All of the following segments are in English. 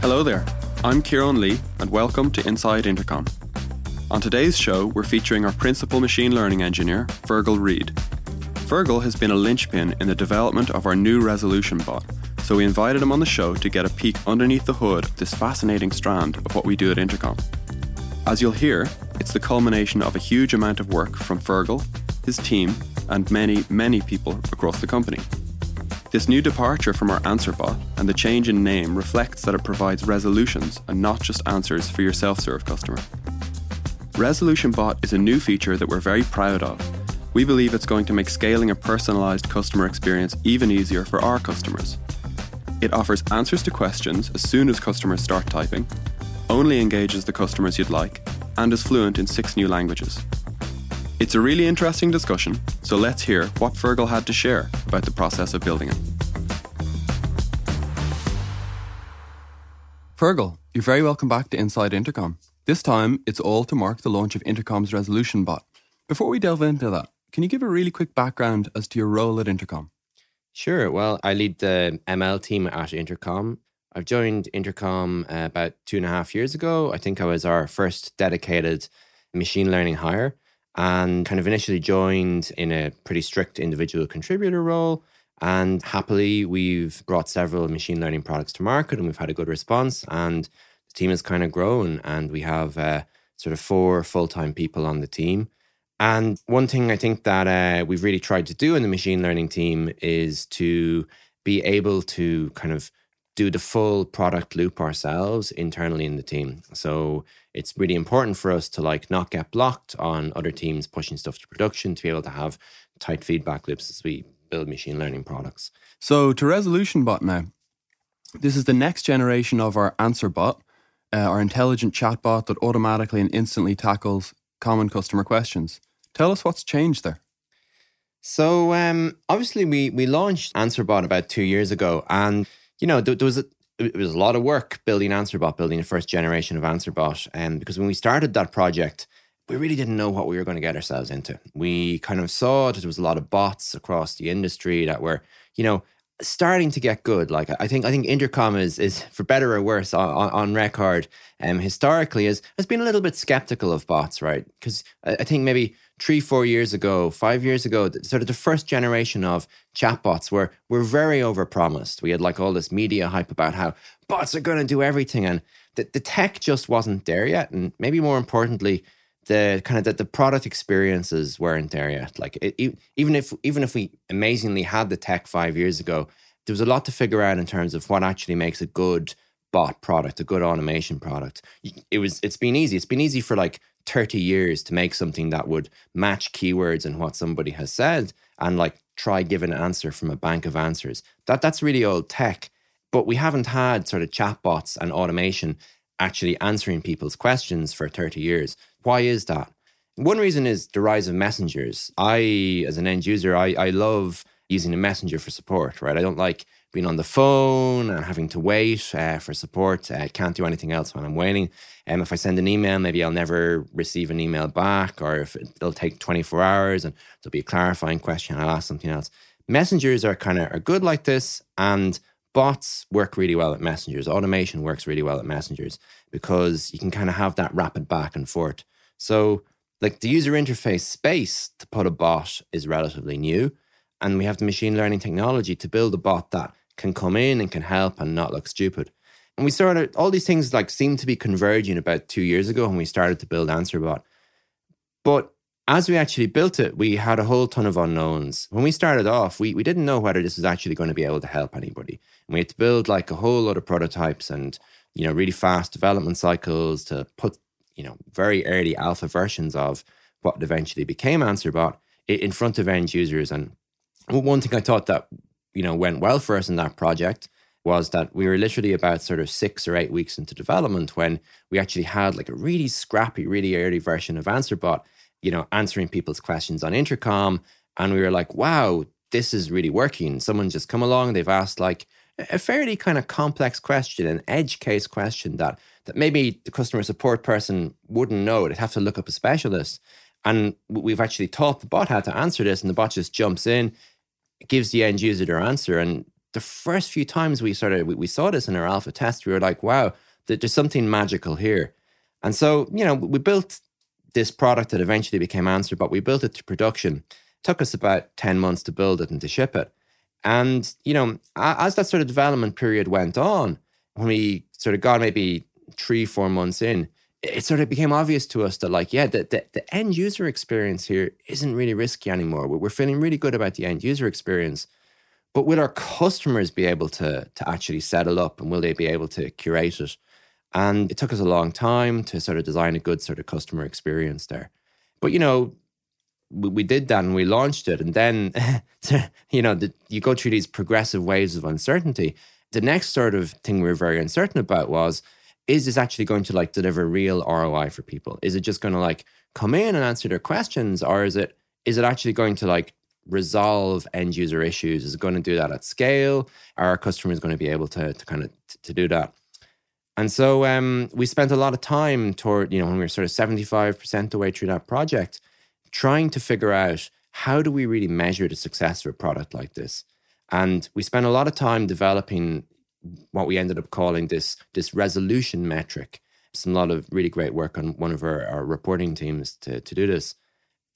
Hello there, I'm Kieran Lee, and welcome to Inside Intercom. On today's show, we're featuring our principal machine learning engineer, Fergal Reid. Fergal has been a linchpin in the development of our new resolution bot, so we invited him on the show to get a peek underneath the hood of this fascinating strand of what we do at Intercom. As you'll hear, it's the culmination of a huge amount of work from Fergal, his team, and many, many people across the company. This new departure from our answer bot and the change in name reflects that it provides resolutions and not just answers for your self serve customer. Resolution Bot is a new feature that we're very proud of. We believe it's going to make scaling a personalized customer experience even easier for our customers. It offers answers to questions as soon as customers start typing, only engages the customers you'd like, and is fluent in six new languages. It's a really interesting discussion, so let's hear what Fergal had to share about the process of building it. Fergal, you're very welcome back to Inside Intercom. This time, it's all to mark the launch of Intercom's Resolution Bot. Before we delve into that, can you give a really quick background as to your role at Intercom? Sure. Well, I lead the ML team at Intercom. I've joined Intercom uh, about two and a half years ago. I think I was our first dedicated machine learning hire and kind of initially joined in a pretty strict individual contributor role. And happily, we've brought several machine learning products to market and we've had a good response. And the team has kind of grown and we have uh, sort of four full time people on the team. And one thing I think that uh, we've really tried to do in the machine learning team is to be able to kind of do the full product loop ourselves internally in the team. So it's really important for us to like not get blocked on other teams pushing stuff to production to be able to have tight feedback loops as we build machine learning products. So to Resolution Bot now, this is the next generation of our answer bot, uh, our intelligent chatbot that automatically and instantly tackles common customer questions. Tell us what's changed there. So um, obviously we we launched AnswerBot about two years ago, and you know there, there was a, it was a lot of work building AnswerBot, building the first generation of AnswerBot. And because when we started that project, we really didn't know what we were going to get ourselves into. We kind of saw that there was a lot of bots across the industry that were, you know, starting to get good. Like I think I think Intercom is is for better or worse on, on record um historically is has been a little bit skeptical of bots, right? Because I think maybe three, four years ago, five years ago, sort of the first generation of chatbots were were very overpromised. We had like all this media hype about how bots are going to do everything, and the, the tech just wasn't there yet. And maybe more importantly, the kind of the, the product experiences weren't there yet. Like it, even if even if we amazingly had the tech five years ago, there was a lot to figure out in terms of what actually makes a good bot product, a good automation product. It was it's been easy. It's been easy for like 30 years to make something that would match keywords and what somebody has said and like try give an answer from a bank of answers. That that's really old tech. But we haven't had sort of chatbots and automation actually answering people's questions for 30 years. Why is that? One reason is the rise of messengers. I, as an end user, I, I love using a messenger for support, right? I don't like being on the phone and having to wait uh, for support. I can't do anything else when I'm waiting. Um, if I send an email, maybe I'll never receive an email back, or if it'll take 24 hours and there'll be a clarifying question, I'll ask something else. Messengers are kind of are good like this, and bots work really well at messengers. Automation works really well at messengers because you can kind of have that rapid back and forth. So, like the user interface space to put a bot is relatively new, and we have the machine learning technology to build a bot that can come in and can help and not look stupid. And we started all these things like seemed to be converging about two years ago when we started to build AnswerBot. But as we actually built it, we had a whole ton of unknowns. When we started off, we, we didn't know whether this was actually going to be able to help anybody. And we had to build like a whole lot of prototypes and, you know, really fast development cycles to put, you know, very early alpha versions of what eventually became AnswerBot in front of end users. And one thing I thought that you know went well for us in that project was that we were literally about sort of six or eight weeks into development when we actually had like a really scrappy, really early version of AnswerBot, you know, answering people's questions on intercom. And we were like, wow, this is really working. Someone just come along, they've asked like a fairly kind of complex question, an edge case question that that maybe the customer support person wouldn't know. They'd have to look up a specialist. And we've actually taught the bot how to answer this, and the bot just jumps in, gives the end user their answer and the first few times we started, we, we saw this in our alpha test, we were like, wow, there's something magical here. And so, you know, we built this product that eventually became AnswerBot We built it to production. It took us about 10 months to build it and to ship it. And, you know, as that sort of development period went on, when we sort of got maybe three, four months in, it sort of became obvious to us that, like, yeah, the, the, the end user experience here isn't really risky anymore. We're feeling really good about the end user experience. But will our customers be able to, to actually settle up and will they be able to curate it? And it took us a long time to sort of design a good sort of customer experience there. But, you know, we, we did that and we launched it. And then, you know, the, you go through these progressive waves of uncertainty. The next sort of thing we were very uncertain about was, is this actually going to like deliver real ROI for people? Is it just going to like come in and answer their questions? Or is it, is it actually going to like resolve end user issues? Is it going to do that at scale? Are our customers going to be able to, to kind of t- to do that? And so um, we spent a lot of time toward, you know, when we were sort of 75% the way through that project, trying to figure out how do we really measure the success of a product like this? And we spent a lot of time developing what we ended up calling this, this resolution metric. Some lot of really great work on one of our, our reporting teams to, to do this.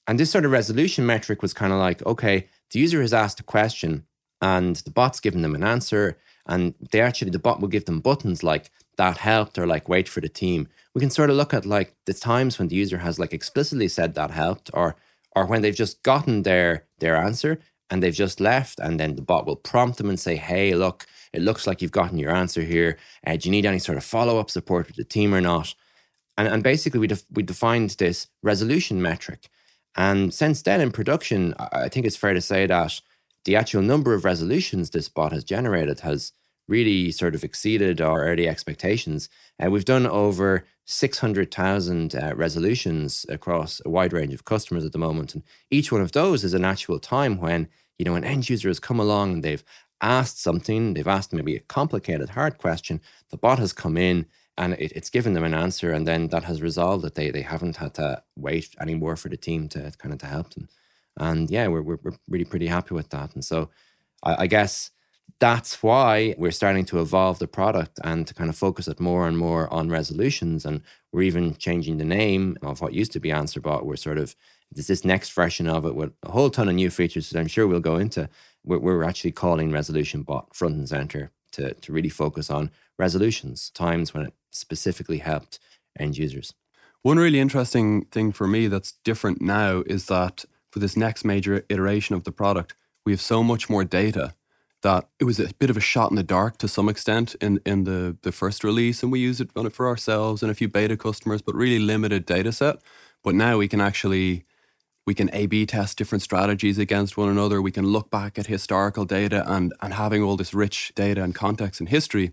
And this sort of resolution metric was kind of like, okay, the user has asked a question and the bot's given them an answer. And they actually, the bot will give them buttons like that helped or like wait for the team. We can sort of look at like the times when the user has like explicitly said that helped or or when they've just gotten their their answer and they've just left and then the bot will prompt them and say, hey, look, it looks like you've gotten your answer here. Uh, do you need any sort of follow-up support with the team or not? And, and basically we, def- we defined this resolution metric. And since then in production, I think it's fair to say that the actual number of resolutions this bot has generated has really sort of exceeded our early expectations. Uh, we've done over 600,000 uh, resolutions across a wide range of customers at the moment. And each one of those is an actual time when, you know, an end user has come along and they've asked something, they've asked maybe a complicated, hard question. The bot has come in and it, it's given them an answer. And then that has resolved that they, they haven't had to wait anymore for the team to kind of to help them. And yeah, we're, we're, really pretty happy with that. And so I, I guess that's why we're starting to evolve the product and to kind of focus it more and more on resolutions. And we're even changing the name of what used to be AnswerBot. We're sort of, there's this next version of it with a whole ton of new features that I'm sure we'll go into. We're, we're actually calling Resolution Bot front and center to, to really focus on resolutions, times when it specifically helped end users. One really interesting thing for me that's different now is that for this next major iteration of the product, we have so much more data that it was a bit of a shot in the dark to some extent in, in the, the first release, and we use it on it for ourselves and a few beta customers, but really limited data set. But now we can actually we can A/B test different strategies against one another. We can look back at historical data and and having all this rich data and context and history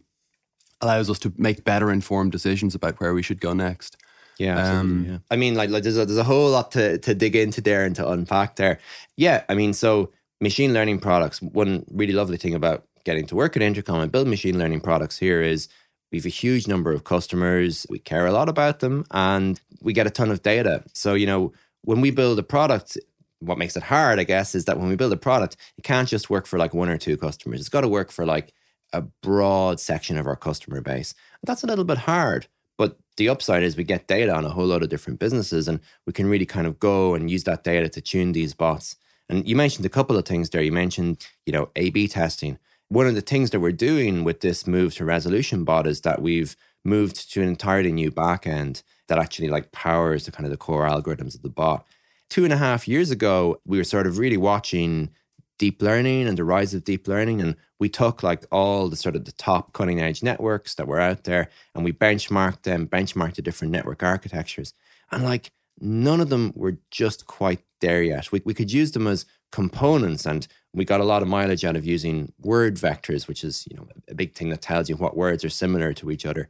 allows us to make better informed decisions about where we should go next. Yeah, um, yeah. I mean, like, like there's a, there's a whole lot to to dig into there and to unpack there. Yeah, I mean, so machine learning products, one really lovely thing about getting to work at Intercom and build machine learning products here is we have a huge number of customers. We care a lot about them and we get a ton of data. So, you know, when we build a product, what makes it hard, I guess, is that when we build a product, it can't just work for like one or two customers. It's got to work for like a broad section of our customer base. And That's a little bit hard. But the upside is we get data on a whole lot of different businesses and we can really kind of go and use that data to tune these bots and you mentioned a couple of things there. You mentioned, you know, A B testing. One of the things that we're doing with this move to resolution bot is that we've moved to an entirely new backend that actually like powers the kind of the core algorithms of the bot. Two and a half years ago, we were sort of really watching deep learning and the rise of deep learning. And we took like all the sort of the top cutting edge networks that were out there and we benchmarked them, benchmarked the different network architectures. And like none of them were just quite there yet. We, we could use them as components and we got a lot of mileage out of using word vectors, which is, you know, a big thing that tells you what words are similar to each other.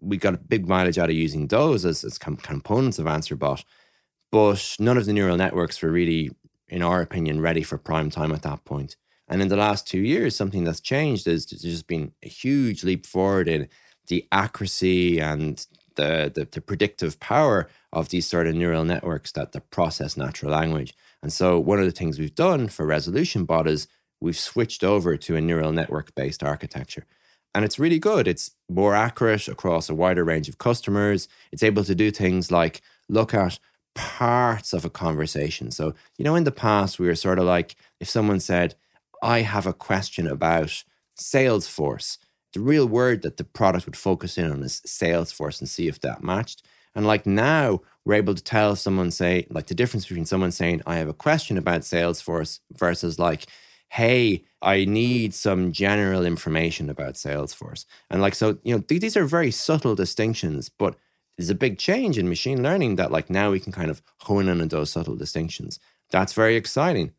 We got a big mileage out of using those as, as com- components of AnswerBot. But none of the neural networks were really, in our opinion, ready for prime time at that point. And in the last two years, something that's changed is there's just been a huge leap forward in the accuracy and the, the, the predictive power of these sort of neural networks that, that process natural language. And so one of the things we've done for Resolution Bot is we've switched over to a neural network based architecture. And it's really good. It's more accurate across a wider range of customers. It's able to do things like look at parts of a conversation. So, you know, in the past, we were sort of like, if someone said, I have a question about Salesforce, the real word that the product would focus in on is Salesforce and see if that matched. And like now, we're able to tell someone, say, like the difference between someone saying, I have a question about Salesforce versus like, hey, I need some general information about Salesforce. And like, so, you know, th- these are very subtle distinctions, but there's a big change in machine learning that like now we can kind of hone in on those subtle distinctions. That's very exciting.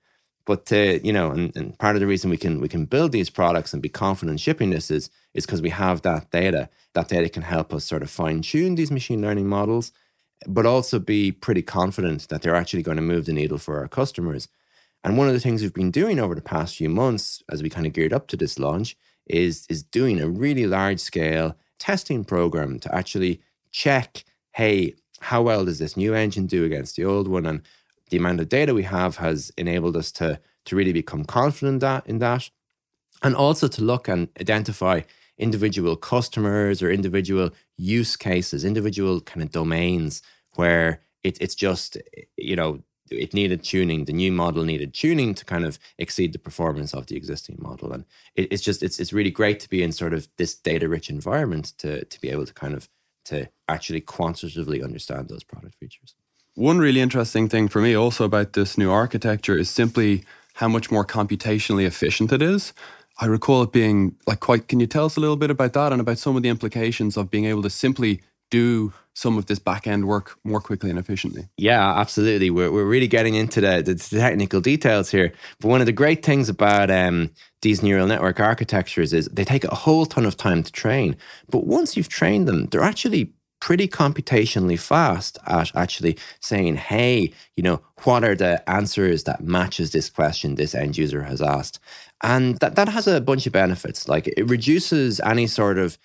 But uh, you know, and, and part of the reason we can we can build these products and be confident shipping this is is because we have that data. That data can help us sort of fine tune these machine learning models, but also be pretty confident that they're actually going to move the needle for our customers. And one of the things we've been doing over the past few months, as we kind of geared up to this launch, is, is doing a really large scale testing program to actually check hey, how well does this new engine do against the old one? And the amount of data we have has enabled us to, to really become confident that, in that. And also to look and identify individual customers or individual use cases, individual kind of domains where it, it's just, you know, it needed tuning. The new model needed tuning to kind of exceed the performance of the existing model. And it, it's just it's it's really great to be in sort of this data rich environment to to be able to kind of to actually quantitatively understand those product features. One really interesting thing for me also about this new architecture is simply how much more computationally efficient it is. I recall it being like quite. Can you tell us a little bit about that and about some of the implications of being able to simply do some of this back end work more quickly and efficiently. Yeah, absolutely. We're, we're really getting into the, the technical details here. But one of the great things about um, these neural network architectures is they take a whole ton of time to train. But once you've trained them, they're actually pretty computationally fast at actually saying, hey, you know, what are the answers that matches this question this end user has asked? And that, that has a bunch of benefits. Like it reduces any sort of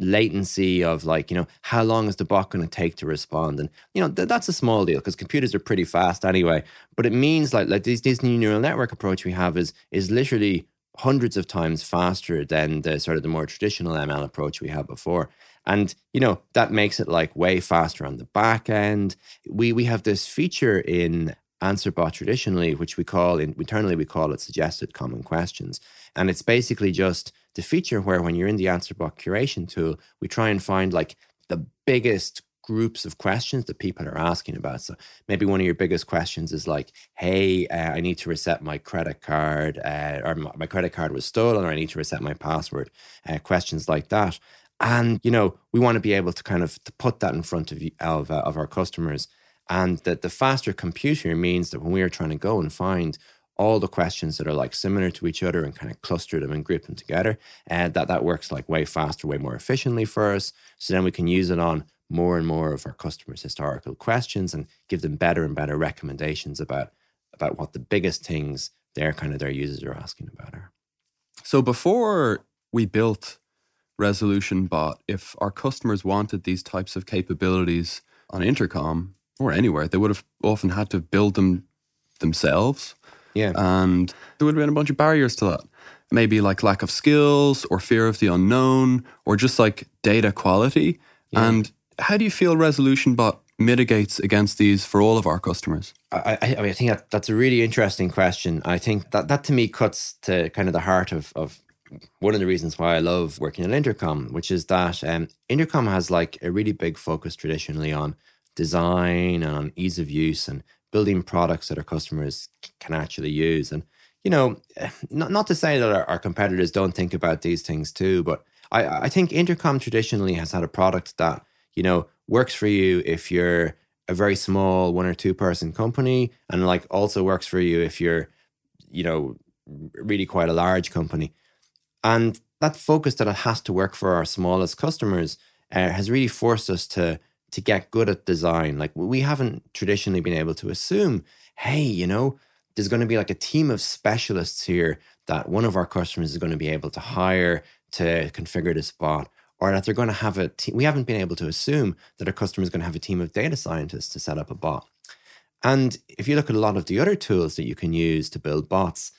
latency of like you know how long is the bot going to take to respond and you know th- that's a small deal because computers are pretty fast anyway but it means like like this, this new neural network approach we have is is literally hundreds of times faster than the sort of the more traditional ml approach we had before and you know that makes it like way faster on the back end we we have this feature in answerbot traditionally which we call in, internally we call it suggested common questions and it's basically just the feature where when you're in the answerbot curation tool, we try and find like the biggest groups of questions that people are asking about. So maybe one of your biggest questions is like, "Hey, uh, I need to reset my credit card, uh, or my credit card was stolen, or I need to reset my password." Uh, questions like that, and you know, we want to be able to kind of put that in front of of, uh, of our customers, and that the faster computer means that when we are trying to go and find all the questions that are like similar to each other and kind of cluster them and group them together. And that that works like way faster, way more efficiently for us. So then we can use it on more and more of our customers' historical questions and give them better and better recommendations about about what the biggest things their kind of their users are asking about are. So before we built Resolution Bot, if our customers wanted these types of capabilities on intercom or anywhere, they would have often had to build them themselves. Yeah. And there would have been a bunch of barriers to that. Maybe like lack of skills or fear of the unknown or just like data quality. Yeah. And how do you feel Resolution Bot mitigates against these for all of our customers? I, I, I, mean, I think that, that's a really interesting question. I think that that to me cuts to kind of the heart of, of one of the reasons why I love working at Intercom, which is that um, Intercom has like a really big focus traditionally on design and on ease of use and building products that our customers can actually use. And, you know, not, not to say that our, our competitors don't think about these things too, but I, I think Intercom traditionally has had a product that, you know, works for you if you're a very small one or two person company and like also works for you if you're, you know, really quite a large company. And that focus that it has to work for our smallest customers uh, has really forced us to to get good at design. Like we haven't traditionally been able to assume, hey, you know, there's going to be like a team of specialists here that one of our customers is going to be able to hire to configure this bot, or that they're going to have a team. We haven't been able to assume that a customer is going to have a team of data scientists to set up a bot. And if you look at a lot of the other tools that you can use to build bots,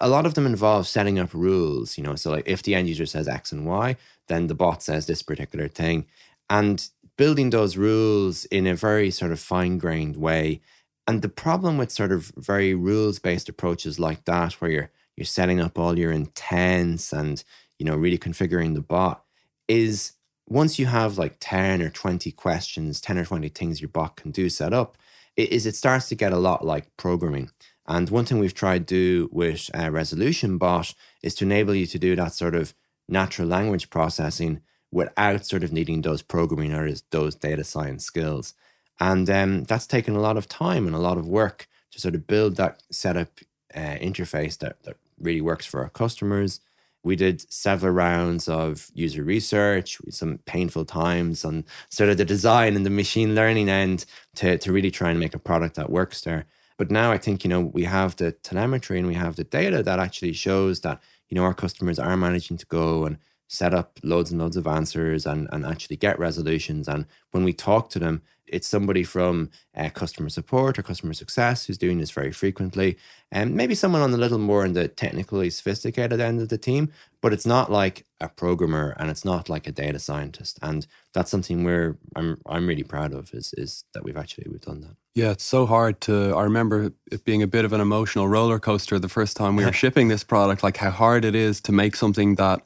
a lot of them involve setting up rules, you know. So like if the end user says X and Y, then the bot says this particular thing. And building those rules in a very sort of fine-grained way. And the problem with sort of very rules-based approaches like that, where you're you're setting up all your intents and you know really configuring the bot, is once you have like 10 or 20 questions, 10 or 20 things your bot can do set up, is it starts to get a lot like programming. And one thing we've tried to do with a Resolution Bot is to enable you to do that sort of natural language processing without sort of needing those programming or those data science skills. And um, that's taken a lot of time and a lot of work to sort of build that setup uh, interface that, that really works for our customers. We did several rounds of user research, some painful times on sort of the design and the machine learning end to, to really try and make a product that works there. But now I think, you know, we have the telemetry and we have the data that actually shows that, you know, our customers are managing to go and set up loads and loads of answers and, and actually get resolutions. And when we talk to them, it's somebody from uh, customer support or customer success who's doing this very frequently, and maybe someone on a little more in the technically sophisticated end of the team. But it's not like a programmer and it's not like a data scientist, and that's something we're I'm I'm really proud of is is that we've actually we've done that. Yeah, it's so hard to. I remember it being a bit of an emotional roller coaster the first time we were shipping this product. Like how hard it is to make something that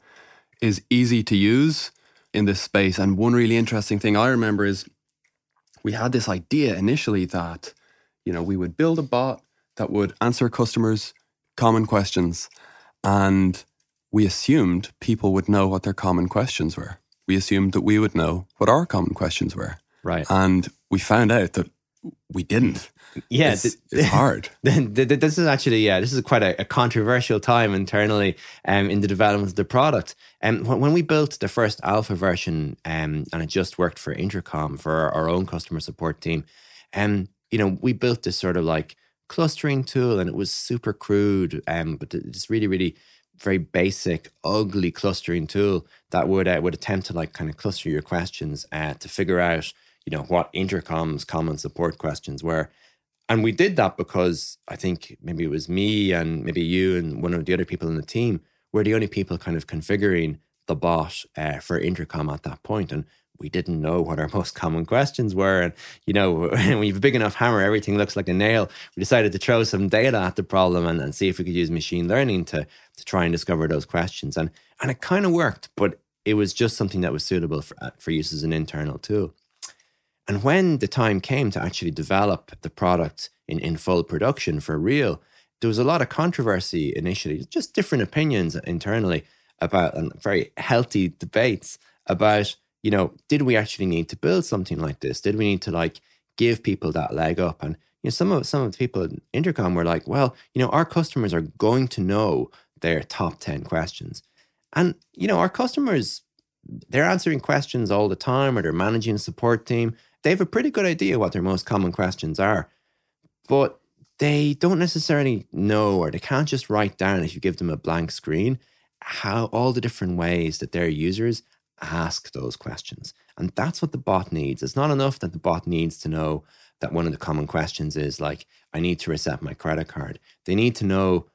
is easy to use in this space. And one really interesting thing I remember is we had this idea initially that, you know, we would build a bot that would answer customers' common questions. And we assumed people would know what their common questions were. We assumed that we would know what our common questions were. Right. And we found out that we didn't. Yeah, it's, it's hard. this is actually yeah, this is quite a, a controversial time internally um, in the development of the product. And um, when we built the first alpha version, um, and it just worked for Intercom for our, our own customer support team, and um, you know we built this sort of like clustering tool, and it was super crude, um, but it's really really very basic, ugly clustering tool that would uh, would attempt to like kind of cluster your questions uh, to figure out you know what intercom's common support questions were and we did that because I think maybe it was me and maybe you and one of the other people in the team were the only people kind of configuring the bot uh, for intercom at that point and we didn't know what our most common questions were. And you know when you've a big enough hammer everything looks like a nail. We decided to throw some data at the problem and, and see if we could use machine learning to to try and discover those questions. And and it kind of worked but it was just something that was suitable for, uh, for use as an internal tool and when the time came to actually develop the product in, in full production for real, there was a lot of controversy initially, just different opinions internally about and very healthy debates about, you know, did we actually need to build something like this? Did we need to like give people that leg up? And you know, some of some of the people in Intercom were like, well, you know, our customers are going to know their top 10 questions. And, you know, our customers, they're answering questions all the time or they're managing a support team they have a pretty good idea what their most common questions are, but they don't necessarily know or they can't just write down if you give them a blank screen how all the different ways that their users ask those questions. And that's what the bot needs. It's not enough that the bot needs to know that one of the common questions is like, I need to reset my credit card. They need to know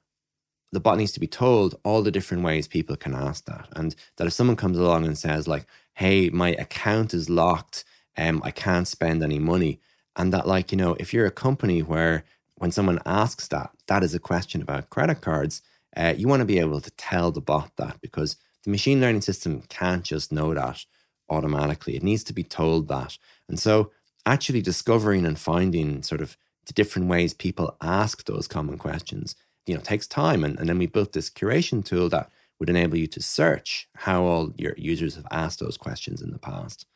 the bot needs to be told all the different ways people can ask that. And that if someone comes along and says, like, hey, my account is locked um, I can't spend any money. And that, like, you know, if you're a company where when someone asks that, that is a question about credit cards, uh, you want to be able to tell the bot that because the machine learning system can't just know that automatically. It needs to be told that. And so, actually discovering and finding sort of the different ways people ask those common questions, you know, takes time. And, and then we built this curation tool that would enable you to search how all your users have asked those questions in the past.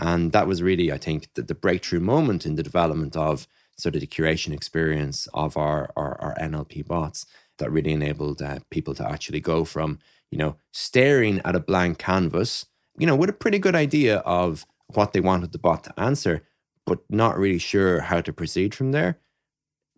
And that was really, I think, the, the breakthrough moment in the development of sort of the curation experience of our, our, our NLP bots that really enabled uh, people to actually go from, you know, staring at a blank canvas, you know, with a pretty good idea of what they wanted the bot to answer, but not really sure how to proceed from there,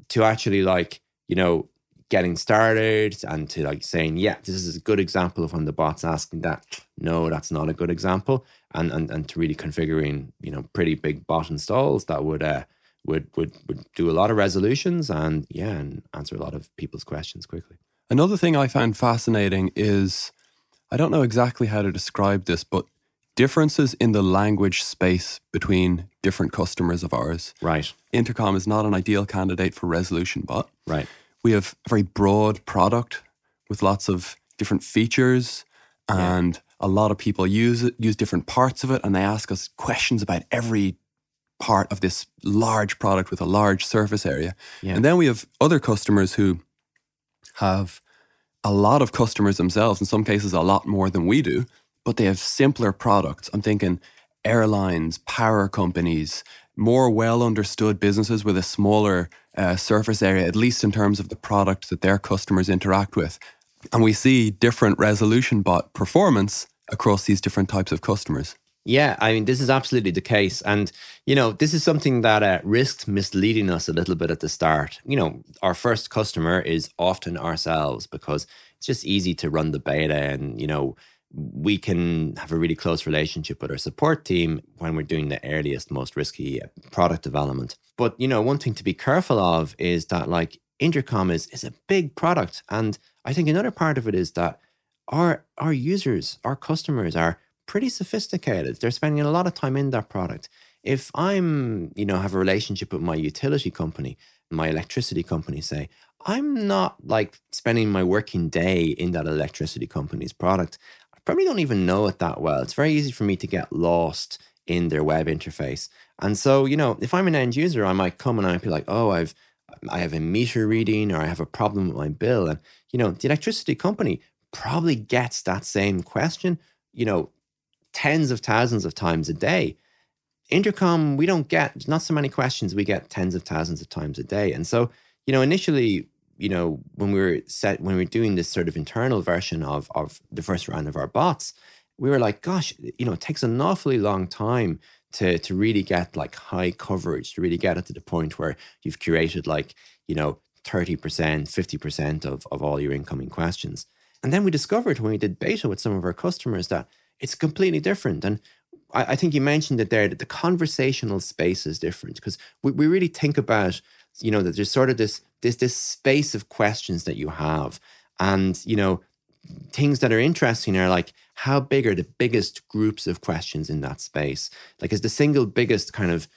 to actually like, you know, getting started and to like saying, yeah, this is a good example of when the bot's asking that. No, that's not a good example. And and, and to really configuring, you know, pretty big bot installs that would uh would would would do a lot of resolutions and yeah, and answer a lot of people's questions quickly. Another thing I found fascinating is I don't know exactly how to describe this, but differences in the language space between different customers of ours. Right. Intercom is not an ideal candidate for Resolution Bot. Right. We have a very broad product with lots of different features and yeah. A lot of people use it, use different parts of it and they ask us questions about every part of this large product with a large surface area. Yeah. And then we have other customers who have a lot of customers themselves, in some cases, a lot more than we do, but they have simpler products. I'm thinking airlines, power companies, more well understood businesses with a smaller uh, surface area, at least in terms of the product that their customers interact with. And we see different resolution bot performance across these different types of customers. Yeah, I mean, this is absolutely the case. And, you know, this is something that uh, risked misleading us a little bit at the start. You know, our first customer is often ourselves because it's just easy to run the beta and, you know, we can have a really close relationship with our support team when we're doing the earliest, most risky uh, product development. But, you know, one thing to be careful of is that, like, Intercom is, is a big product. And I think another part of it is that our, our users, our customers are pretty sophisticated. They're spending a lot of time in that product. If I'm, you know, have a relationship with my utility company, my electricity company, say, I'm not like spending my working day in that electricity company's product. I probably don't even know it that well. It's very easy for me to get lost in their web interface. And so, you know, if I'm an end user, I might come and I'd be like, oh, I've I have a meter reading or I have a problem with my bill. And, you know, the electricity company probably gets that same question, you know, tens of thousands of times a day. Intercom, we don't get not so many questions. We get tens of thousands of times a day. And so, you know, initially, you know, when we were set, when we were doing this sort of internal version of of the first round of our bots, we were like, gosh, you know, it takes an awfully long time to to really get like high coverage, to really get it to the point where you've curated like, you know, 30%, 50% of, of all your incoming questions. And then we discovered when we did beta with some of our customers that it's completely different. And I, I think you mentioned it there that the conversational space is different because we, we really think about, you know, that there's sort of this this this space of questions that you have. And, you know, things that are interesting are like how big are the biggest groups of questions in that space? Like is the single biggest kind of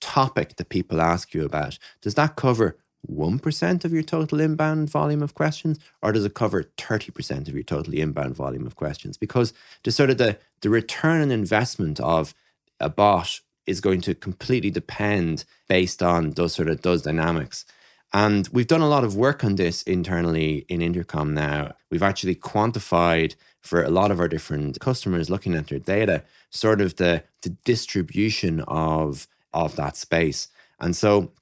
topic that people ask you about, does that cover 1% of your total inbound volume of questions or does it cover 30% of your total inbound volume of questions? Because the sort of the, the return on investment of a bot is going to completely depend based on those sort of those dynamics. And we've done a lot of work on this internally in intercom now. We've actually quantified for a lot of our different customers looking at their data sort of the, the distribution of of that space. And so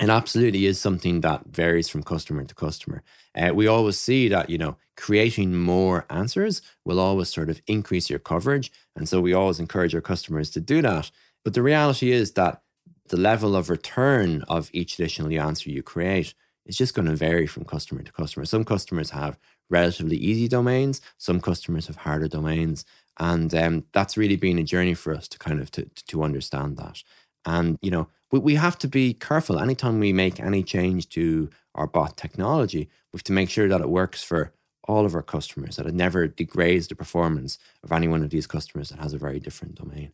it absolutely is something that varies from customer to customer. Uh, we always see that, you know, creating more answers will always sort of increase your coverage. And so we always encourage our customers to do that. But the reality is that the level of return of each additional answer you create is just going to vary from customer to customer. Some customers have relatively easy domains, some customers have harder domains. And um, that's really been a journey for us to kind of to, to understand that. And, you know, we, we have to be careful. Anytime we make any change to our bot technology, we have to make sure that it works for all of our customers, that it never degrades the performance of any one of these customers that has a very different domain.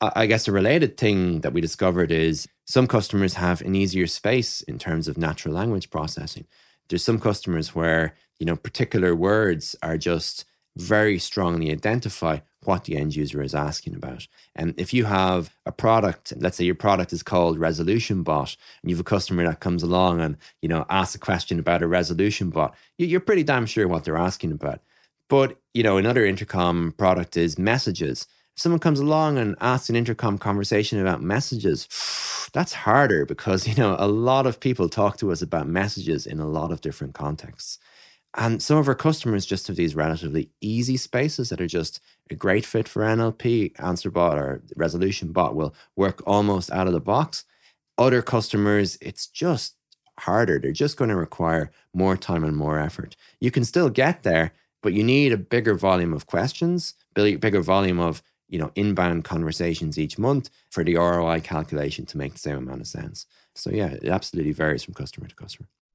I guess a related thing that we discovered is some customers have an easier space in terms of natural language processing. There's some customers where, you know, particular words are just very strongly identify what the end user is asking about. And if you have a product, let's say your product is called Resolution Bot, and you have a customer that comes along and you know asks a question about a resolution bot, you're pretty damn sure what they're asking about. But you know, another intercom product is messages. If someone comes along and asks an intercom conversation about messages, that's harder because you know a lot of people talk to us about messages in a lot of different contexts. And some of our customers just have these relatively easy spaces that are just a great fit for NLP. AnswerBot or Resolution Bot will work almost out of the box. Other customers, it's just harder. They're just going to require more time and more effort. You can still get there, but you need a bigger volume of questions, bigger volume of you know inbound conversations each month for the ROI calculation to make the same amount of sense. So yeah, it absolutely varies from customer to customer.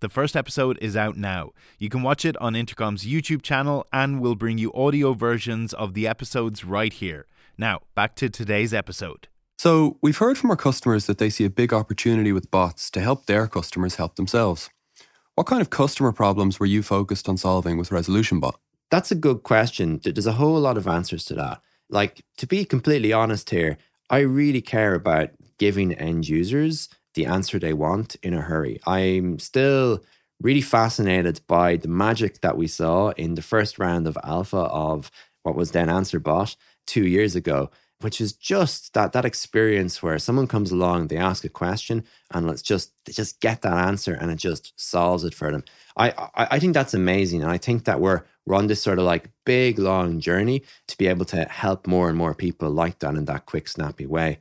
The first episode is out now. You can watch it on Intercom's YouTube channel, and we'll bring you audio versions of the episodes right here. Now, back to today's episode. So, we've heard from our customers that they see a big opportunity with bots to help their customers help themselves. What kind of customer problems were you focused on solving with Resolution Bot? That's a good question. There's a whole lot of answers to that. Like, to be completely honest here, I really care about giving end users the answer they want in a hurry. I'm still really fascinated by the magic that we saw in the first round of alpha of what was then AnswerBot two years ago, which is just that that experience where someone comes along, they ask a question, and let's just just get that answer, and it just solves it for them. I I, I think that's amazing, and I think that we're we're on this sort of like big long journey to be able to help more and more people like that in that quick, snappy way.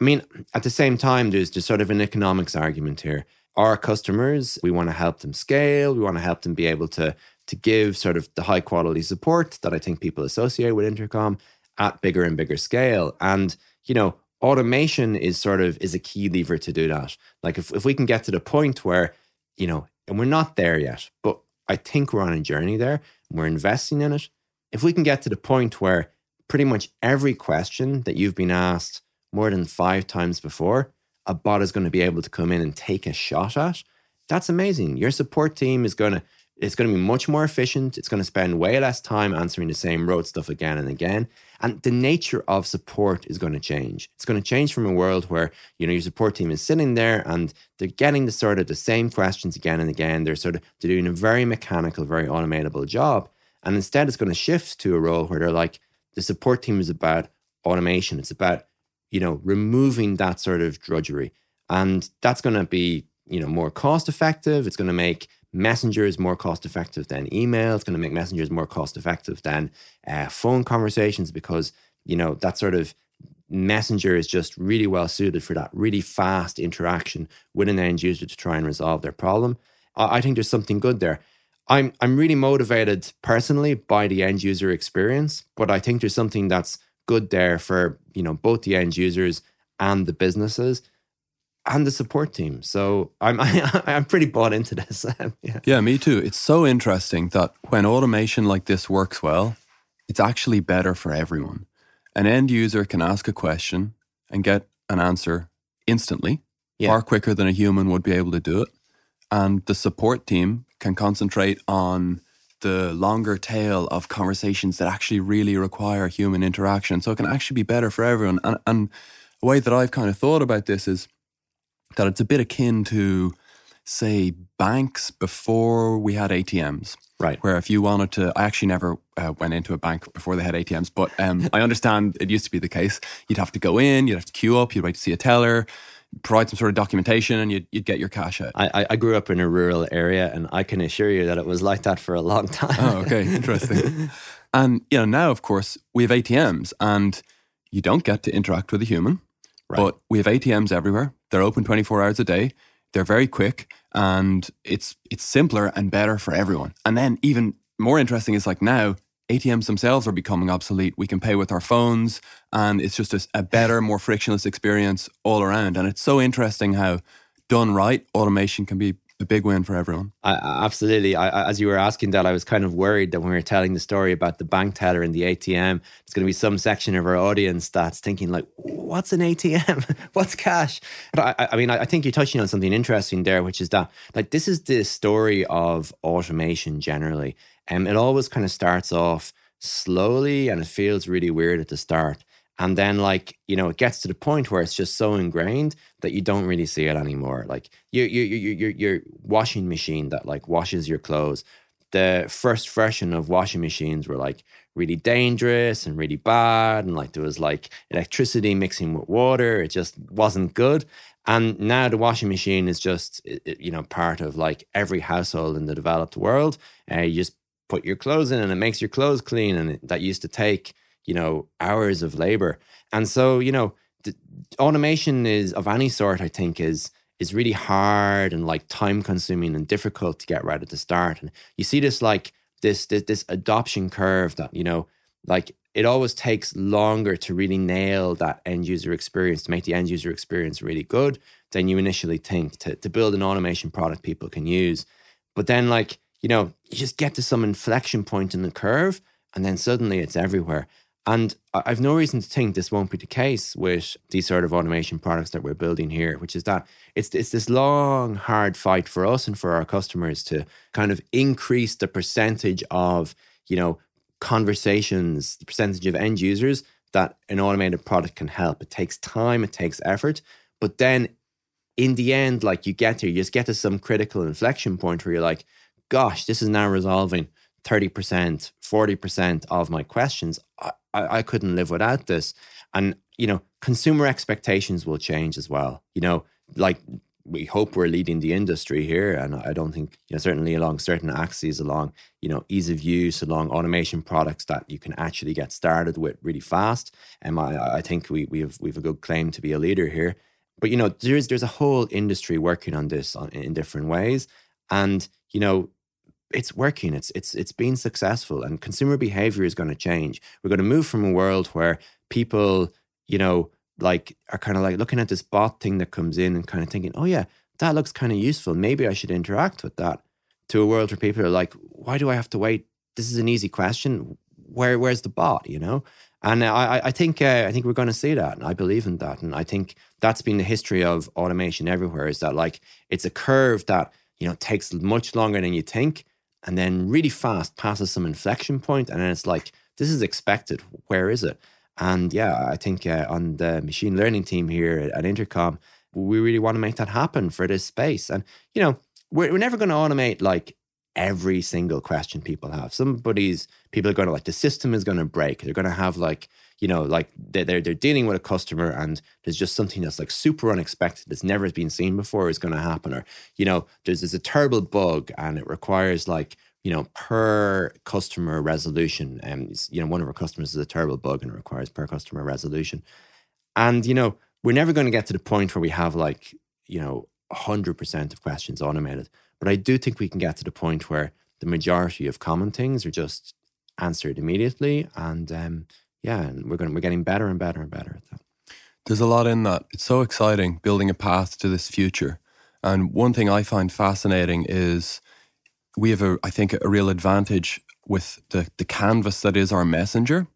I mean, at the same time, there's just sort of an economics argument here. Our customers, we want to help them scale. We want to help them be able to to give sort of the high quality support that I think people associate with Intercom at bigger and bigger scale. And you know, automation is sort of is a key lever to do that. Like if if we can get to the point where you know, and we're not there yet, but I think we're on a journey there. and We're investing in it. If we can get to the point where pretty much every question that you've been asked more than five times before, a bot is going to be able to come in and take a shot at. That's amazing. Your support team is going to it's going to be much more efficient. It's going to spend way less time answering the same road stuff again and again. And the nature of support is going to change. It's going to change from a world where, you know, your support team is sitting there and they're getting the sort of the same questions again and again. They're sort of they're doing a very mechanical, very automatable job. And instead it's going to shift to a role where they're like, the support team is about automation. It's about you know, removing that sort of drudgery. And that's going to be, you know, more cost effective. It's going to make messengers more cost effective than email. It's going to make messengers more cost effective than uh, phone conversations because, you know, that sort of messenger is just really well suited for that really fast interaction with an end user to try and resolve their problem. I, I think there's something good there. I'm I'm really motivated personally by the end user experience, but I think there's something that's good there for you know both the end users and the businesses and the support team. So I'm I, am i am pretty bought into this. yeah. yeah, me too. It's so interesting that when automation like this works well, it's actually better for everyone. An end user can ask a question and get an answer instantly, yeah. far quicker than a human would be able to do it. And the support team can concentrate on the longer tail of conversations that actually really require human interaction. So it can actually be better for everyone. And, and a way that I've kind of thought about this is that it's a bit akin to, say, banks before we had ATMs. Right. Where if you wanted to, I actually never uh, went into a bank before they had ATMs, but um, I understand it used to be the case. You'd have to go in, you'd have to queue up, you'd wait to see a teller provide some sort of documentation and you'd, you'd get your cash out. I, I grew up in a rural area and I can assure you that it was like that for a long time. oh, okay. Interesting. and, you know, now, of course, we have ATMs and you don't get to interact with a human, right. but we have ATMs everywhere. They're open 24 hours a day. they're very quick, and it's it's simpler and better for everyone. And then even more interesting is like now ATMs themselves are becoming obsolete. We can pay with our phones, and it's just a, a, better, more frictionless experience all around. And it's so interesting how, done right, automation can be a big win for everyone. I, absolutely. I, as you were asking that, I was kind of worried that when we were telling the story about the bank teller and the ATM, it's going to be some section of our audience that's thinking like, "What's an ATM? What's cash?" But I, I mean, I think you're touching on something interesting there, which is that like this is the story of automation generally. And it always kind of starts off slowly and it feels really weird at the start. And then, like, you know, it gets to the point where it's just so ingrained that you don't really see it anymore. Like, your, your, your, your, your washing machine that like washes your clothes. The first version of washing machines were like really dangerous and really bad. And like, there was like electricity mixing with water. It just wasn't good. And now the washing machine is just, you know, part of like every household in the developed world. Uh, you just put your clothes in and it makes your clothes clean. And that used to take, you know, hours of labor. And so, you know, automation is of any sort, I think, is is really hard and like time consuming and difficult to get right at the start. And you see this like this this, this adoption curve that, you know, like it always takes longer to really nail that end user experience, to make the end user experience really good than you initially think, to, to build an automation product people can use. But then, like, you know, you just get to some inflection point in the curve and then suddenly it's everywhere. And I've no reason to think this won't be the case with these sort of automation products that we're building here, which is that it's it's this long, hard fight for us and for our customers to kind of increase the percentage of, you know, conversations, the percentage of end users that an automated product can help. It takes time, it takes effort, but then in the end, like you get there, you just get to some critical inflection point where you're like, gosh, this is now resolving 30%, 40% of my questions. I, I, I couldn't live without this. And, you know, consumer expectations will change as well. You know, like we hope we're leading the industry here. And I don't think, you know, certainly along certain axes, along, you know, ease of use, along automation products that you can actually get started with really fast. And I, I think we, we have we have a good claim to be a leader here. But you know, there's there's a whole industry working on this on, in different ways. And, you know, it's working. It's it's it's been successful, and consumer behavior is going to change. We're going to move from a world where people, you know, like are kind of like looking at this bot thing that comes in and kind of thinking, oh yeah, that looks kind of useful. Maybe I should interact with that. To a world where people are like, why do I have to wait? This is an easy question. Where where's the bot? You know. And I, I think uh, I think we're going to see that, and I believe in that, and I think that's been the history of automation everywhere. Is that like it's a curve that you know takes much longer than you think, and then really fast passes some inflection point, and then it's like this is expected. Where is it? And yeah, I think uh, on the machine learning team here at Intercom, we really want to make that happen for this space. And you know, we're, we're never going to automate like every single question people have. Somebody's people are going to like the system is going to break. They're going to have like you know like they're they're dealing with a customer and there's just something that's like super unexpected that's never been seen before is going to happen. Or you know there's there's a terrible bug and it requires like you know per customer resolution. And you know one of our customers is a terrible bug and it requires per customer resolution. And you know we're never going to get to the point where we have like you know 100% of questions automated but I do think we can get to the point where the majority of common things are just answered immediately. And um, yeah, and we're going we're getting better and better and better at that. There's a lot in that. It's so exciting building a path to this future. And one thing I find fascinating is we have a I think a real advantage with the the canvas that is our messenger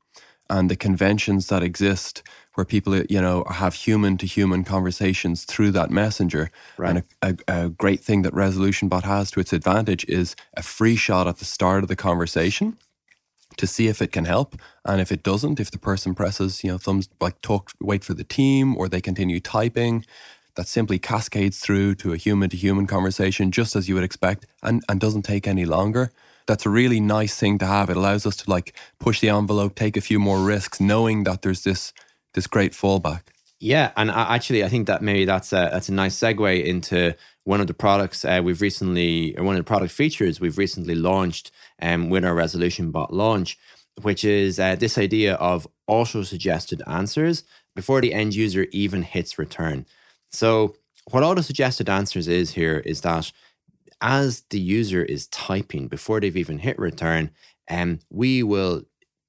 and the conventions that exist where people, you know, have human to human conversations through that messenger. Right. And a, a, a, great thing that Resolution Bot has to its advantage is a free shot at the start of the conversation to see if it can help. And if it doesn't, if the person presses, you know, thumbs like talk, wait for the team, or they continue typing, that simply cascades through to a human to human conversation, just as you would expect, and, and doesn't take any longer that's a really nice thing to have. It allows us to like push the envelope, take a few more risks, knowing that there's this this great fallback. Yeah, and I, actually, I think that maybe that's a that's a nice segue into one of the products uh, we've recently, or one of the product features we've recently launched um, with our Resolution Bot launch, which is uh, this idea of auto suggested answers before the end user even hits return. So what auto suggested answers is here is that as the user is typing before they've even hit return, um, we will,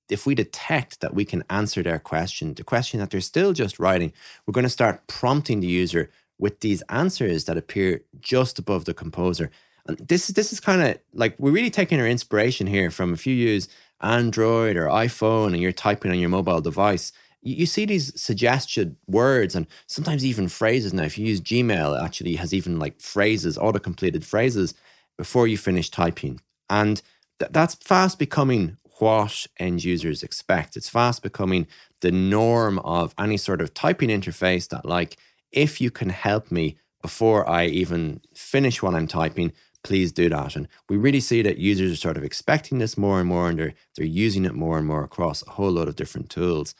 if we detect that we can answer their question, the question that they're still just writing, we're going to start prompting the user with these answers that appear just above the composer. And this is this is kind of like we're really taking our inspiration here from if you use Android or iPhone and you're typing on your mobile device, you see these suggested words and sometimes even phrases. Now, if you use Gmail, it actually has even like phrases, auto completed phrases before you finish typing. And th- that's fast becoming what end users expect. It's fast becoming the norm of any sort of typing interface that, like, if you can help me before I even finish what I'm typing, please do that. And we really see that users are sort of expecting this more and more, and they're, they're using it more and more across a whole lot of different tools.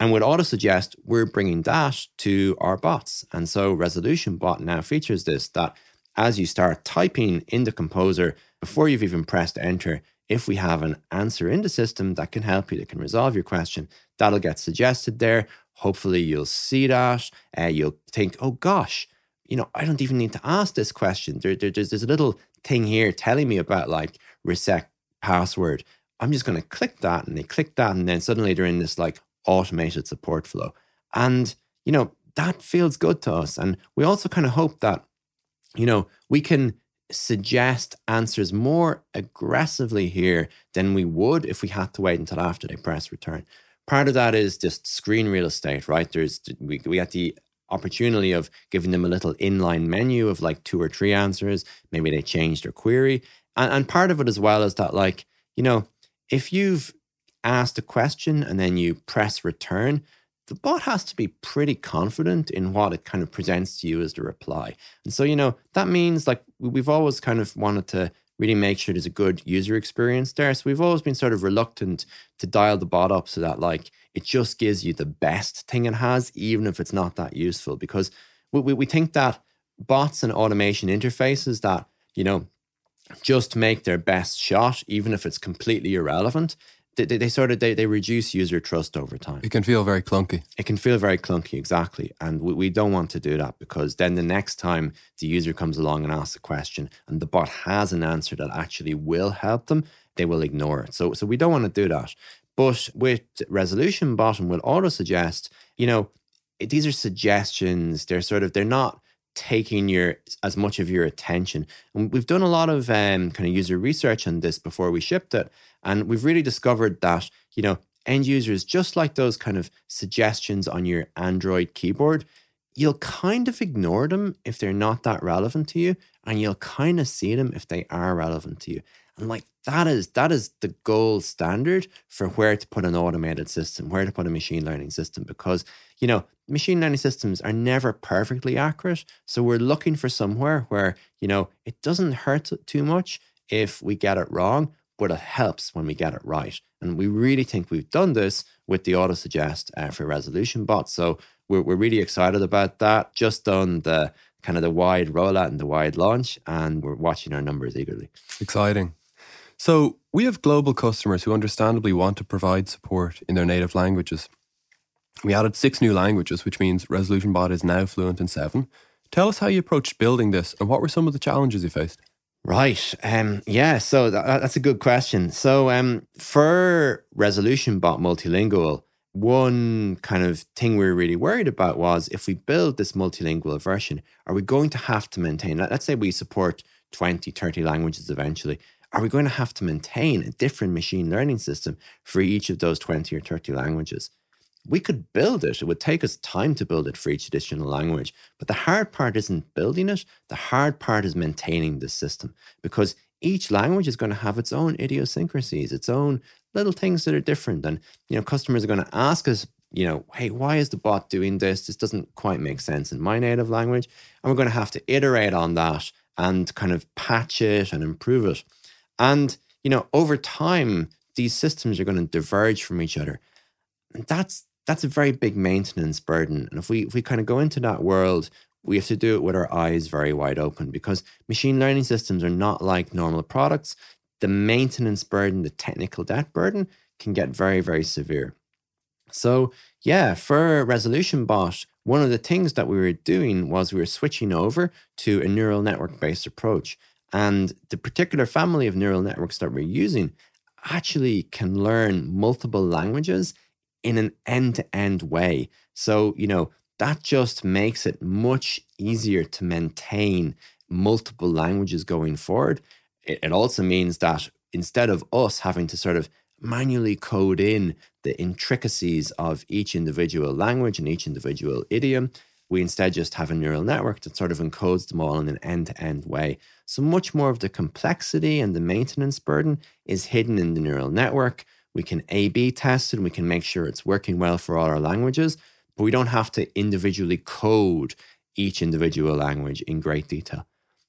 And with auto suggest, we're bringing that to our bots. And so Resolution Bot now features this that as you start typing in the composer, before you've even pressed enter, if we have an answer in the system that can help you, that can resolve your question, that'll get suggested there. Hopefully, you'll see that. and you'll think, oh gosh, you know, I don't even need to ask this question. There, there, there's, there's a little thing here telling me about like reset password. I'm just going to click that, and they click that, and then suddenly they're in this like automated support flow. And, you know, that feels good to us. And we also kind of hope that, you know, we can suggest answers more aggressively here than we would if we had to wait until after they press return. Part of that is just screen real estate, right? There's we we get the opportunity of giving them a little inline menu of like two or three answers. Maybe they change their query. And, and part of it as well is that like, you know, if you've asked a question and then you press return, the bot has to be pretty confident in what it kind of presents to you as the reply. And so, you know, that means like we've always kind of wanted to really make sure there's a good user experience there. So we've always been sort of reluctant to dial the bot up so that like it just gives you the best thing it has, even if it's not that useful. Because we, we, we think that bots and automation interfaces that, you know, just make their best shot, even if it's completely irrelevant, they, they, sort of they, they reduce user trust over time. It can feel very clunky. It can feel very clunky, exactly. And we, we don't want to do that because then the next time the user comes along and asks a question and the bot has an answer that actually will help them, they will ignore it. So so we don't want to do that. But with resolution bot and will auto suggest, you know, these are suggestions. They're sort of they're not taking your as much of your attention. And we've done a lot of um, kind of user research on this before we shipped it, and we've really discovered that you know end users just like those kind of suggestions on your Android keyboard. You'll kind of ignore them if they're not that relevant to you, and you'll kind of see them if they are relevant to you. And like that is that is the gold standard for where to put an automated system, where to put a machine learning system, because you know machine learning systems are never perfectly accurate. So we're looking for somewhere where you know it doesn't hurt too much if we get it wrong, but it helps when we get it right. And we really think we've done this with the auto suggest uh, for resolution bot. So we're we're really excited about that. Just done the kind of the wide rollout and the wide launch, and we're watching our numbers eagerly. Exciting. So, we have global customers who understandably want to provide support in their native languages. We added six new languages, which means Resolution Bot is now fluent in seven. Tell us how you approached building this and what were some of the challenges you faced? Right. Um, yeah. So that, that's a good question. So um, for Resolution Bot Multilingual, one kind of thing we were really worried about was if we build this multilingual version, are we going to have to maintain, let's say we support 20, 30 languages eventually are we going to have to maintain a different machine learning system for each of those 20 or 30 languages? We could build it. It would take us time to build it for each additional language. But the hard part isn't building it. The hard part is maintaining the system because each language is going to have its own idiosyncrasies, its own little things that are different. And, you know, customers are going to ask us, you know, hey, why is the bot doing this? This doesn't quite make sense in my native language. And we're going to have to iterate on that and kind of patch it and improve it. And, you know, over time, these systems are going to diverge from each other. And that's that's a very big maintenance burden. And if we if we kind of go into that world, we have to do it with our eyes very wide open because machine learning systems are not like normal products. The maintenance burden, the technical debt burden can get very, very severe. So, yeah, for Resolution Bot, one of the things that we were doing was we were switching over to a neural network based approach. And the particular family of neural networks that we're using actually can learn multiple languages in an end to end way. So, you know, that just makes it much easier to maintain multiple languages going forward. It, also means that instead of us having to sort of manually code in the intricacies of each individual language and each individual idiom, we instead just have a neural network that sort of encodes them all in an end to end way. So much more of the complexity and the maintenance burden is hidden in the neural network. We can A B test it and we can make sure it's working well for all our languages, but we don't have to individually code each individual language in great detail.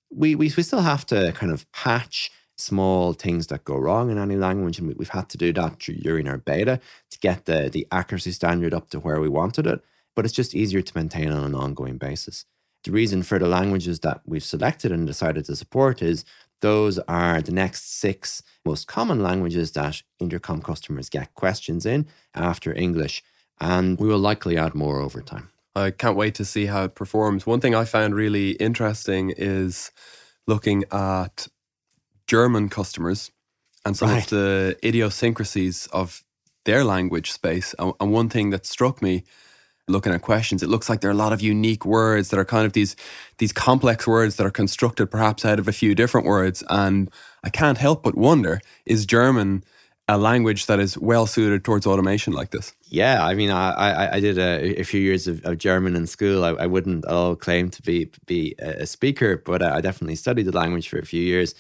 We, we, we still have to kind of patch small things that go wrong in any language, and we, we've had to do that during our beta to get the, the accuracy standard up to where we wanted it but it's just easier to maintain on an ongoing basis. The reason for the languages that we've selected and decided to support is those are the next six most common languages that Intercom customers get questions in after English, and we will likely add more over time. I can't wait to see how it performs. One thing I found really interesting is looking at German customers and some right. of the idiosyncrasies of their language space. And one thing that struck me looking at questions, it looks like there are a lot of unique words that are kind of these these complex words that are constructed perhaps out of a few different words. And I can't help but wonder: is German a language that is well suited towards automation like this? Yeah, I mean, I I, I did a, a, few years of, of, German in school. I, I wouldn't all claim to be be a speaker, but I definitely studied the language for a few years.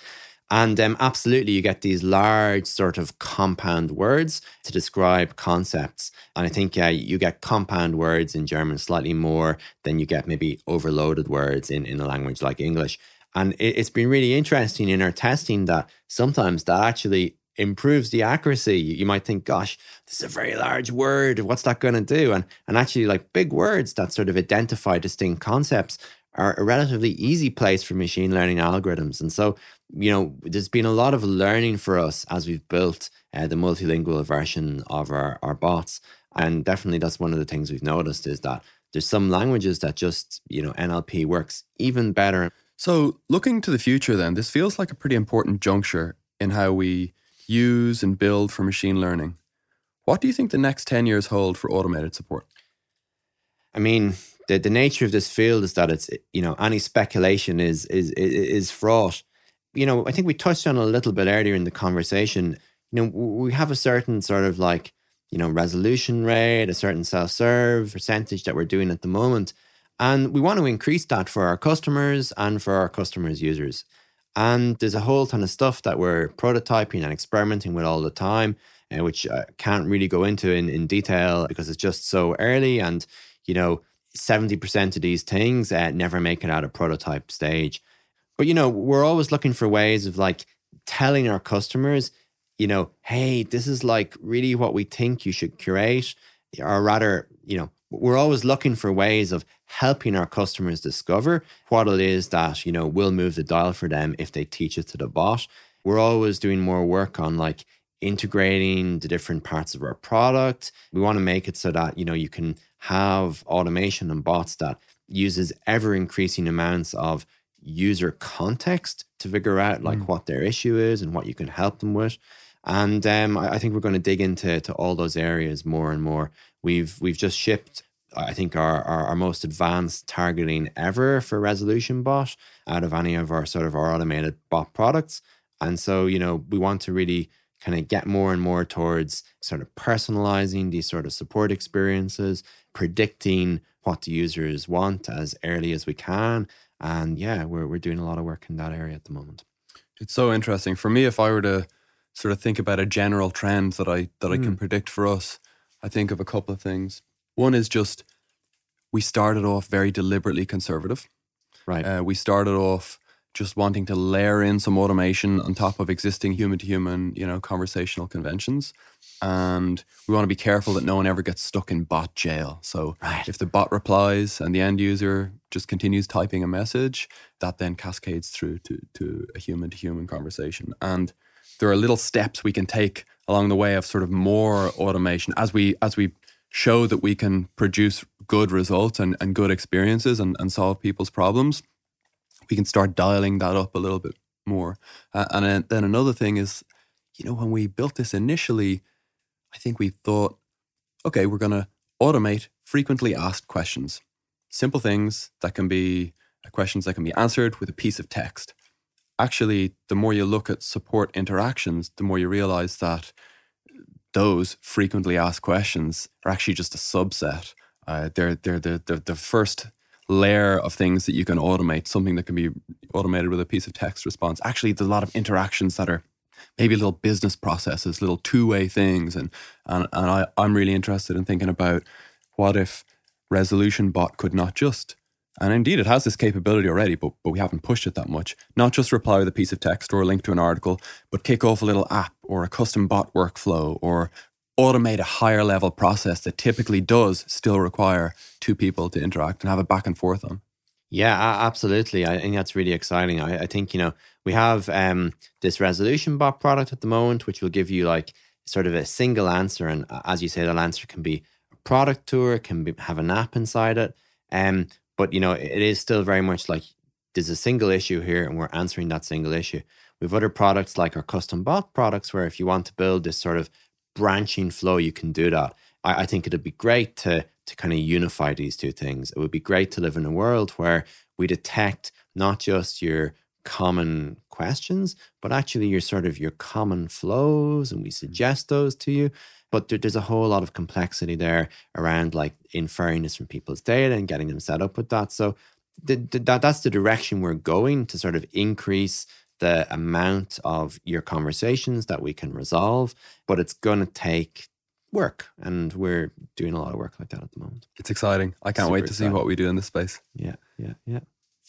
And um, absolutely, you get these large sort of compound words to describe concepts. And I think uh, you get compound words in German slightly more than you get maybe overloaded words in, in a language like English. And it, it's been really interesting in our testing that sometimes that actually improves the accuracy. You might think, gosh, this is a very large word. What's that going to do? And, and actually, like big words that sort of identify distinct concepts are a relatively easy place for machine learning algorithms. And so you know, there's been a lot of learning for us as we've built uh, the multilingual version of our, our bots. And definitely that's one of the things we've noticed is that there's some languages that just, you know, NLP works even better. So looking to the future then, this feels like a pretty important juncture in how we use and build for machine learning. What do you think the next 10 years hold for automated support? I mean, the, the nature of this field is that it's, you know, any speculation is is is fraught you know, I think we touched on a little bit earlier in the conversation. You know, we have a certain sort of like, you know, resolution rate, a certain self serve percentage that we're doing at the moment. And we want to increase that for our customers and for our customers' users. And there's a whole ton of stuff that we're prototyping and experimenting with all the time, uh, which I can't really go into in, in detail because it's just so early. And, you know, 70% of these things uh, never make it out of prototype stage. But you know, we're always looking for ways of like telling our customers, you know, hey, this is like really what we think you should curate, or rather, you know, we're always looking for ways of helping our customers discover what it is that, you know, will move the dial for them if they teach it to the bot. We're always doing more work on like integrating the different parts of our product. We want to make it so that, you know, you can have automation and bots that uses ever increasing amounts of user context to figure out like mm. what their issue is and what you can help them with. And um, I, I, think we're going to dig into to all those areas more and more. We've we've just shipped, I think, our, our, our most advanced targeting ever for Resolution Bot out of any of our sort of our automated bot products. And so, you know, we want to really kind of get more and more towards sort of personalizing these sort of support experiences, predicting what the users want as early as we can, and yeah, we're we're doing a lot of work in that area at the moment. It's so interesting for me. If I were to sort of think about a general trend that I that I can hmm. predict for us, I think of a couple of things. One is just we started off very deliberately conservative. Right. Uh, we started off just wanting to layer in some automation on top of existing human to human, you know, conversational conventions. And we want to be careful that no one ever gets stuck in bot jail. So right. if the bot replies and the end user just continues typing a message, that then cascades through to, to a human to human conversation. And there are little steps we can take along the way of sort of more automation as we as we show that we can produce good results and, and good experiences and, and solve people's problems, we can start dialing that up a little bit more. Uh, and then another thing is, you know, when we built this initially, I think we thought, okay, we're going to automate frequently asked questions, simple things that can be uh, questions that can be answered with a piece of text. Actually, the more you look at support interactions, the more you realize that those frequently asked questions are actually just a subset. Uh, they're they're the, the the first layer of things that you can automate, something that can be automated with a piece of text response. Actually, there's a lot of interactions that are maybe little business processes, little two-way things. And and, and I, I'm really interested in thinking about what if resolution bot could not just and indeed it has this capability already, but, but we haven't pushed it that much. Not just reply with a piece of text or a link to an article, but kick off a little app or a custom bot workflow or automate a higher level process that typically does still require two people to interact and have a back and forth on. Yeah, absolutely. I think that's really exciting. I, I think, you know, we have um, this resolution bot product at the moment, which will give you like sort of a single answer. And uh, as you say, that answer can be a product tour, can be, have an app inside it. Um, but, you know, it is still very much like there's a single issue here and we're answering that single issue. We have other products like our custom bot products, where if you want to build this sort of branching flow, you can do that. I, I think it'd be great to to kind of unify these two things. It would be great to live in a world where we detect not just your common questions, but actually your sort of your common flows, and we mm-hmm. suggest those to you. But there, there's a whole lot of complexity there around like inferring this from people's data and getting them set up with that. So the, the, that that's the direction we're going to sort of increase the amount of your conversations that we can resolve, but it's going to take work. And we're doing a lot of work like that at the moment. It's exciting. I can't Super wait to exciting. see what we do in this space. Yeah, yeah, yeah.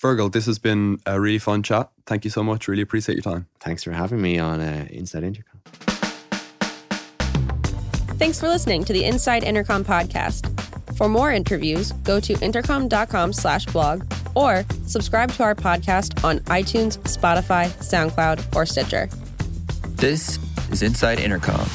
Fergal, this has been a really fun chat. Thank you so much. Really appreciate your time. Thanks for having me on uh, Inside Intercom. Thanks for listening to the Inside Intercom podcast. For more interviews, go to intercom.com slash blog or subscribe to our podcast on iTunes, Spotify, SoundCloud, or Stitcher. This is Inside Intercom.